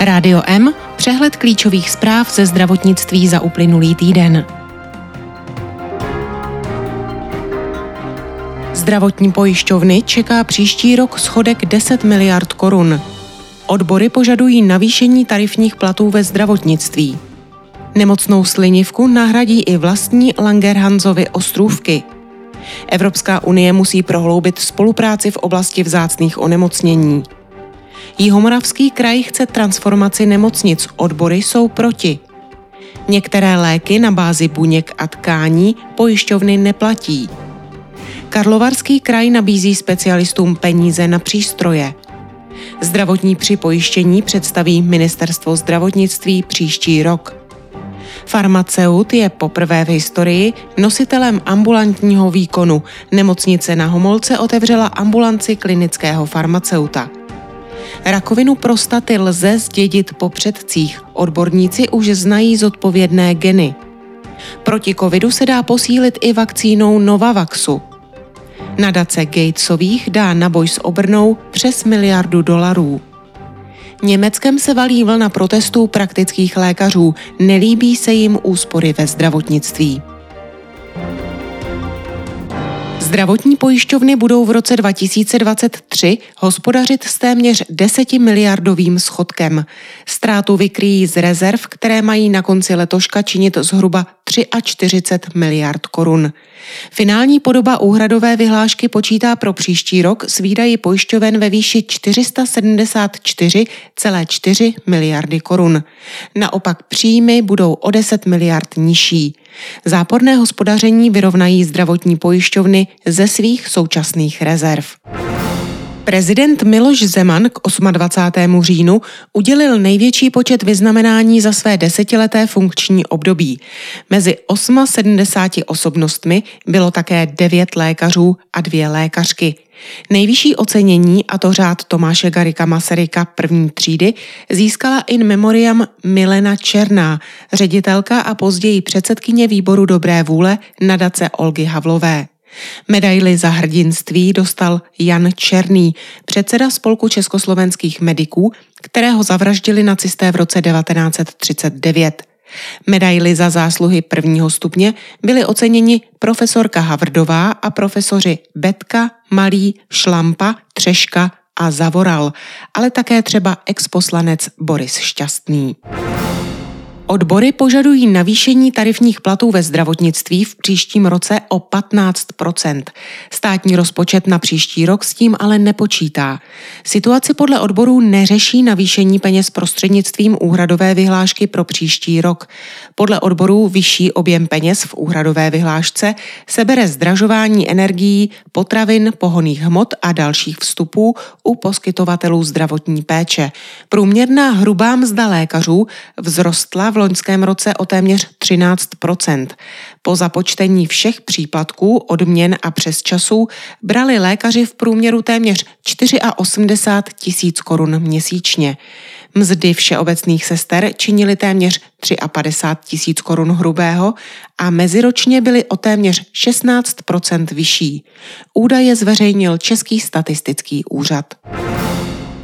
Rádio M, přehled klíčových zpráv ze zdravotnictví za uplynulý týden. Zdravotní pojišťovny čeká příští rok schodek 10 miliard korun. Odbory požadují navýšení tarifních platů ve zdravotnictví. Nemocnou slinivku nahradí i vlastní Langerhansovy ostrůvky. Evropská unie musí prohloubit spolupráci v oblasti vzácných onemocnění. Jihomoravský kraj chce transformaci nemocnic, odbory jsou proti. Některé léky na bázi buněk a tkání pojišťovny neplatí. Karlovarský kraj nabízí specialistům peníze na přístroje. Zdravotní připojištění představí Ministerstvo zdravotnictví příští rok. Farmaceut je poprvé v historii nositelem ambulantního výkonu. Nemocnice na Homolce otevřela ambulanci klinického farmaceuta. Rakovinu prostaty lze zdědit po předcích. Odborníci už znají zodpovědné geny. Proti covidu se dá posílit i vakcínou Novavaxu. Nadace Gatesových dá na boj s obrnou přes miliardu dolarů. Německem se valí vlna protestů praktických lékařů. Nelíbí se jim úspory ve zdravotnictví. Zdravotní pojišťovny budou v roce 2023 hospodařit s téměř 10 miliardovým schodkem. Ztrátu vykryjí z rezerv, které mají na konci letoška činit zhruba 43 miliard korun. Finální podoba úhradové vyhlášky počítá pro příští rok s výdaji pojišťoven ve výši 474,4 miliardy korun. Naopak příjmy budou o 10 miliard nižší. Záporné hospodaření vyrovnají zdravotní pojišťovny ze svých současných rezerv. Prezident Miloš Zeman k 28. říjnu udělil největší počet vyznamenání za své desetileté funkční období. Mezi 78 osobnostmi bylo také devět lékařů a dvě lékařky. Nejvyšší ocenění, a to řád Tomáše Garika Masaryka první třídy, získala in memoriam Milena Černá, ředitelka a později předsedkyně výboru dobré vůle nadace Olgy Havlové. Medaily za hrdinství dostal Jan Černý, předseda spolku československých mediků, kterého zavraždili nacisté v roce 1939. Medaily za zásluhy prvního stupně byly oceněni profesorka Havrdová a profesoři Betka, Malý, Šlampa, Třeška a Zavoral, ale také třeba exposlanec Boris Šťastný. Odbory požadují navýšení tarifních platů ve zdravotnictví v příštím roce o 15% Státní rozpočet na příští rok s tím ale nepočítá. Situaci podle odborů neřeší navýšení peněz prostřednictvím úhradové vyhlášky pro příští rok. Podle odborů vyšší objem peněz v úhradové vyhlášce sebere zdražování energií, potravin, pohoných hmot a dalších vstupů u poskytovatelů zdravotní péče. Průměrná hrubá mzda lékařů vzrostla v loňském roce o téměř 13% Po započtení všech příplatků, odměn a přes časů brali lékaři v průměru téměř 84 tisíc korun měsíčně. Mzdy všeobecných sester činily téměř 53 tisíc korun hrubého a meziročně byly o téměř 16% vyšší. Údaje zveřejnil Český statistický úřad.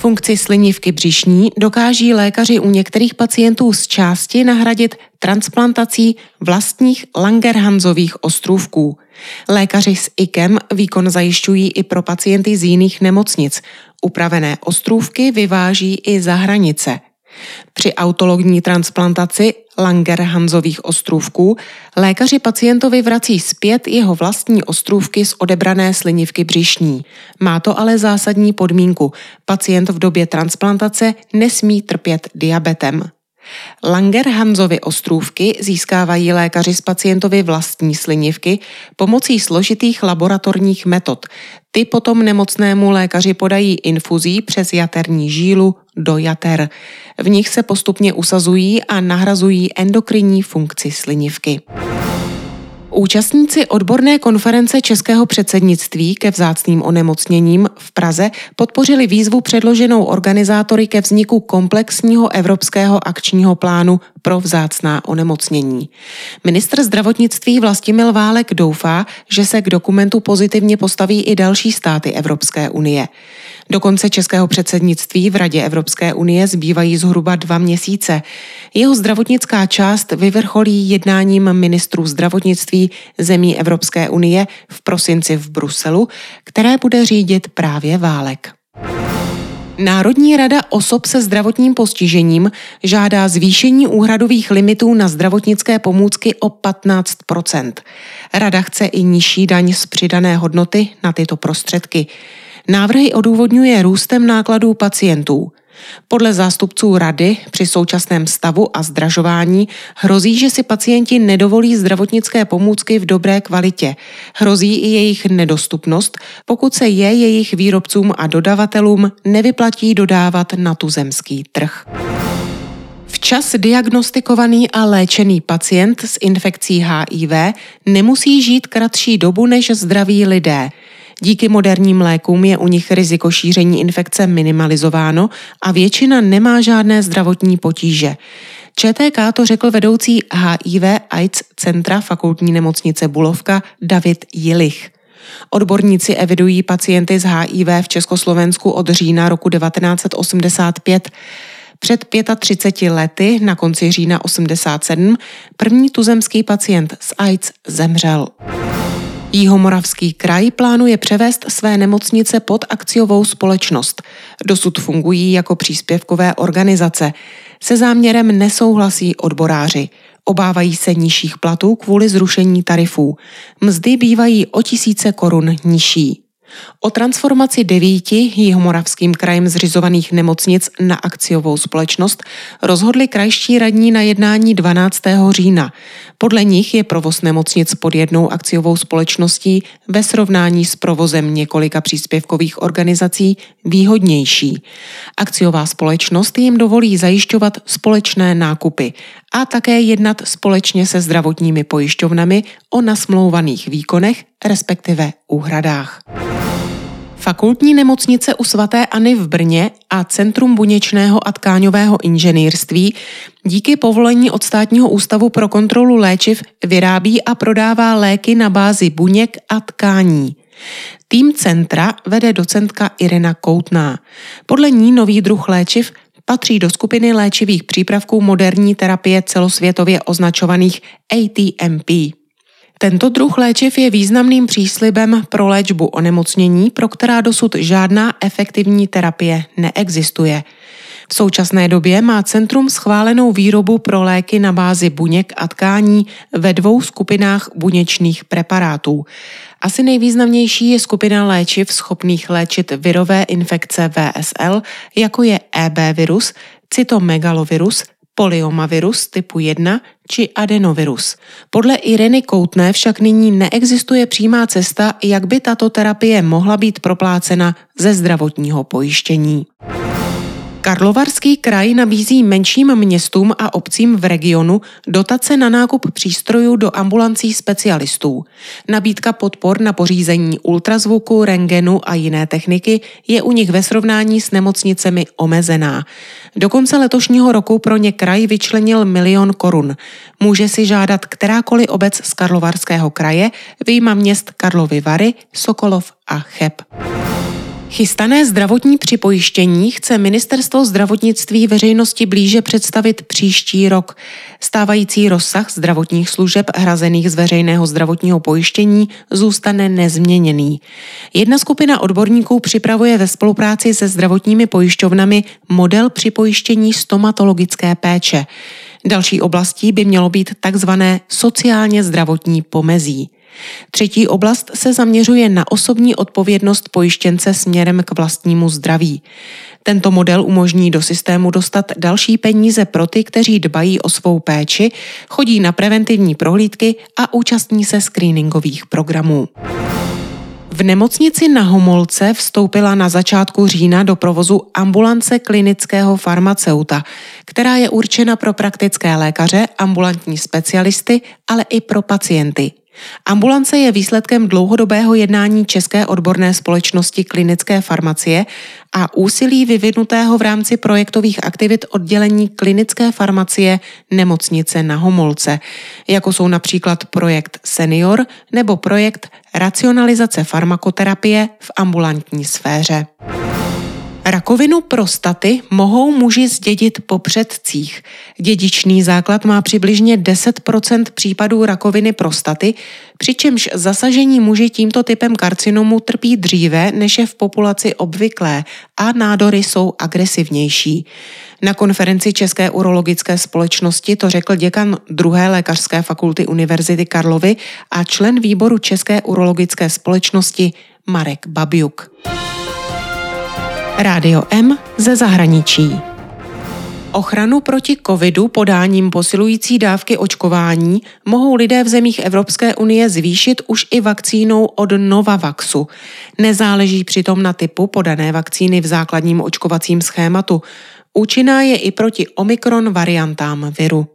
Funkci slinivky břišní dokáží lékaři u některých pacientů z části nahradit transplantací vlastních Langerhansových ostrůvků. Lékaři s IKEM výkon zajišťují i pro pacienty z jiných nemocnic. Upravené ostrůvky vyváží i za hranice. Při autologní transplantaci Langerhansových ostrůvků lékaři pacientovi vrací zpět jeho vlastní ostrůvky z odebrané slinivky břišní. Má to ale zásadní podmínku. Pacient v době transplantace nesmí trpět diabetem. Langerhansovy ostrůvky získávají lékaři z pacientovi vlastní slinivky pomocí složitých laboratorních metod. Ty potom nemocnému lékaři podají infuzí přes jaterní žílu do jater. V nich se postupně usazují a nahrazují endokrinní funkci slinivky. Účastníci odborné konference Českého předsednictví ke vzácným onemocněním v Praze podpořili výzvu předloženou organizátory ke vzniku komplexního evropského akčního plánu pro vzácná onemocnění. Ministr zdravotnictví Vlastimil Válek doufá, že se k dokumentu pozitivně postaví i další státy Evropské unie. Do konce českého předsednictví v Radě Evropské unie zbývají zhruba dva měsíce. Jeho zdravotnická část vyvrcholí jednáním ministrů zdravotnictví zemí Evropské unie v prosinci v Bruselu, které bude řídit právě Válek. Národní rada osob se zdravotním postižením žádá zvýšení úhradových limitů na zdravotnické pomůcky o 15% Rada chce i nižší daň z přidané hodnoty na tyto prostředky. Návrhy odůvodňuje růstem nákladů pacientů. Podle zástupců rady při současném stavu a zdražování hrozí, že si pacienti nedovolí zdravotnické pomůcky v dobré kvalitě. Hrozí i jejich nedostupnost, pokud se je jejich výrobcům a dodavatelům nevyplatí dodávat na tuzemský trh. Včas diagnostikovaný a léčený pacient s infekcí HIV nemusí žít kratší dobu než zdraví lidé. Díky moderním lékům je u nich riziko šíření infekce minimalizováno a většina nemá žádné zdravotní potíže. ČTK to řekl vedoucí HIV AIDS Centra fakultní nemocnice Bulovka David Jilich. Odborníci evidují pacienty z HIV v Československu od října roku 1985. Před 35 lety, na konci října 87, první tuzemský pacient s AIDS zemřel. Jihomoravský kraj plánuje převést své nemocnice pod akciovou společnost. Dosud fungují jako příspěvkové organizace. Se záměrem nesouhlasí odboráři. Obávají se nižších platů kvůli zrušení tarifů. Mzdy bývají o tisíce korun nižší. O transformaci devíti jihomoravským krajem zřizovaných nemocnic na akciovou společnost rozhodli krajští radní na jednání 12. října. Podle nich je provoz nemocnic pod jednou akciovou společností ve srovnání s provozem několika příspěvkových organizací výhodnější. Akciová společnost jim dovolí zajišťovat společné nákupy a také jednat společně se zdravotními pojišťovnami o nasmlouvaných výkonech, respektive úhradách. Fakultní nemocnice u svatéAny v Brně a Centrum buněčného a tkáňového inženýrství díky povolení od Státního ústavu pro kontrolu léčiv vyrábí a prodává léky na bázi buněk a tkání. Tým centra vede docentka Irena Koutná. Podle ní nový druh léčiv patří do skupiny léčivých přípravků moderní terapie celosvětově označovaných ATMP. Tento druh léčiv je významným příslibem pro léčbu onemocnění, pro která dosud žádná efektivní terapie neexistuje. V současné době má centrum schválenou výrobu pro léky na bázi buněk a tkání ve dvou skupinách buněčných preparátů. Asi nejvýznamnější je skupina léčiv schopných léčit virové infekce VSL, jako je EB virus, cytomegalovirus, poliomavirus typu 1 či adenovirus. Podle Ireny Koutné však nyní neexistuje přímá cesta, jak by tato terapie mohla být proplácena ze zdravotního pojištění. Karlovarský kraj nabízí menším městům a obcím v regionu dotace na nákup přístrojů do ambulancí specialistů. Nabídka podpor na pořízení ultrazvuku, rengenu a jiné techniky je u nich ve srovnání s nemocnicemi omezená. Do konce letošního roku pro ně kraj vyčlenil milion korun. Může si žádat kterákoliv obec z Karlovarského kraje, vyjma měst Karlovy Vary, Sokolov a Cheb. Chystané zdravotní připojištění chce Ministerstvo zdravotnictví veřejnosti blíže představit příští rok. Stávající rozsah zdravotních služeb hrazených z veřejného zdravotního pojištění zůstane nezměněný. Jedna skupina odborníků připravuje ve spolupráci se zdravotními pojišťovnami model připojištění stomatologické péče. Další oblastí by mělo být takzvané sociálně zdravotní pomezí. Třetí oblast se zaměřuje na osobní odpovědnost pojištěnce směrem k vlastnímu zdraví. Tento model umožní do systému dostat další peníze pro ty, kteří dbají o svou péči, chodí na preventivní prohlídky a účastní se screeningových programů. V nemocnici na Homolce vstoupila na začátku října do provozu ambulance klinického farmaceuta, která je určena pro praktické lékaře, ambulantní specialisty, ale i pro pacienty. Ambulance je výsledkem dlouhodobého jednání České odborné společnosti klinické farmacie a úsilí vyvinutého v rámci projektových aktivit oddělení klinické farmacie nemocnice na Homolce, jako jsou například projekt Senior nebo projekt Racionalizace farmakoterapie v ambulantní sféře. Rakovinu prostaty mohou muži zdědit po předcích. Dědičný základ má přibližně 10% případů rakoviny prostaty, přičemž zasažení muži tímto typem karcinomu trpí dříve, než je v populaci obvyklé a nádory jsou agresivnější. Na konferenci České urologické společnosti to řekl děkan druhé lékařské fakulty Univerzity Karlovy a člen výboru České urologické společnosti Marek Babiuk. Rádio M ze zahraničí. Ochranu proti covidu podáním posilující dávky očkování mohou lidé v zemích Evropské unie zvýšit už i vakcínou od Novavaxu. Nezáleží přitom na typu podané vakcíny v základním očkovacím schématu. Účinná je i proti omikron variantám viru.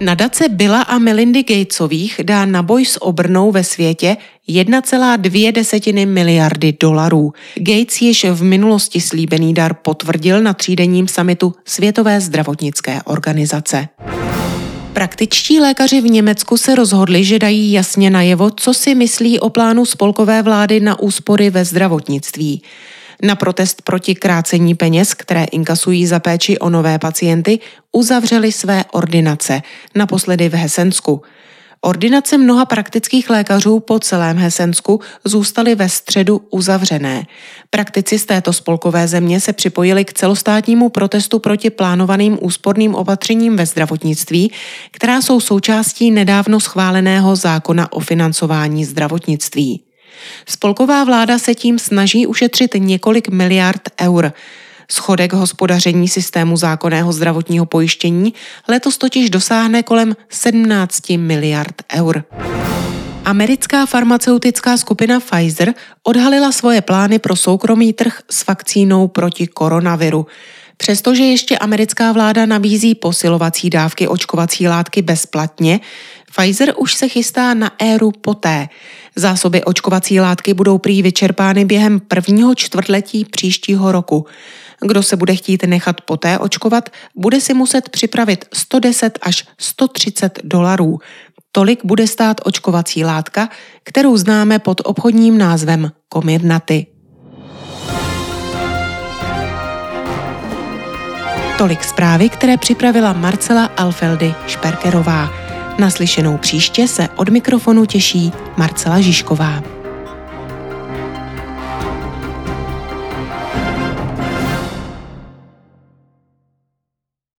Nadace Billa a Melindy Gatesových dá na boj s obrnou ve světě 1,2 desetiny miliardy dolarů. Gates již v minulosti slíbený dar potvrdil na třídenním samitu Světové zdravotnické organizace. Praktičtí lékaři v Německu se rozhodli, že dají jasně najevo, co si myslí o plánu spolkové vlády na úspory ve zdravotnictví. Na protest proti krácení peněz, které inkasují za péči o nové pacienty, uzavřeli své ordinace, naposledy v Hesensku. Ordinace mnoha praktických lékařů po celém Hesensku zůstaly ve středu uzavřené. Praktici z této spolkové země se připojili k celostátnímu protestu proti plánovaným úsporným opatřením ve zdravotnictví, která jsou součástí nedávno schváleného zákona o financování zdravotnictví. Spolková vláda se tím snaží ušetřit několik miliard eur. Schodek hospodaření systému zákonného zdravotního pojištění letos totiž dosáhne kolem 17 miliard eur. Americká farmaceutická skupina Pfizer odhalila svoje plány pro soukromý trh s vakcínou proti koronaviru. Přestože ještě americká vláda nabízí posilovací dávky očkovací látky bezplatně, Pfizer už se chystá na éru poté. Zásoby očkovací látky budou prý vyčerpány během prvního čtvrtletí příštího roku. Kdo se bude chtít nechat poté očkovat, bude si muset připravit 110 až 130 dolarů. Tolik bude stát očkovací látka, kterou známe pod obchodním názvem Comirnaty. Tolik zprávy, které připravila Marcela Alfeldy Šperkerová. Naslyšenou příště se od mikrofonu těší Marcela Žižková.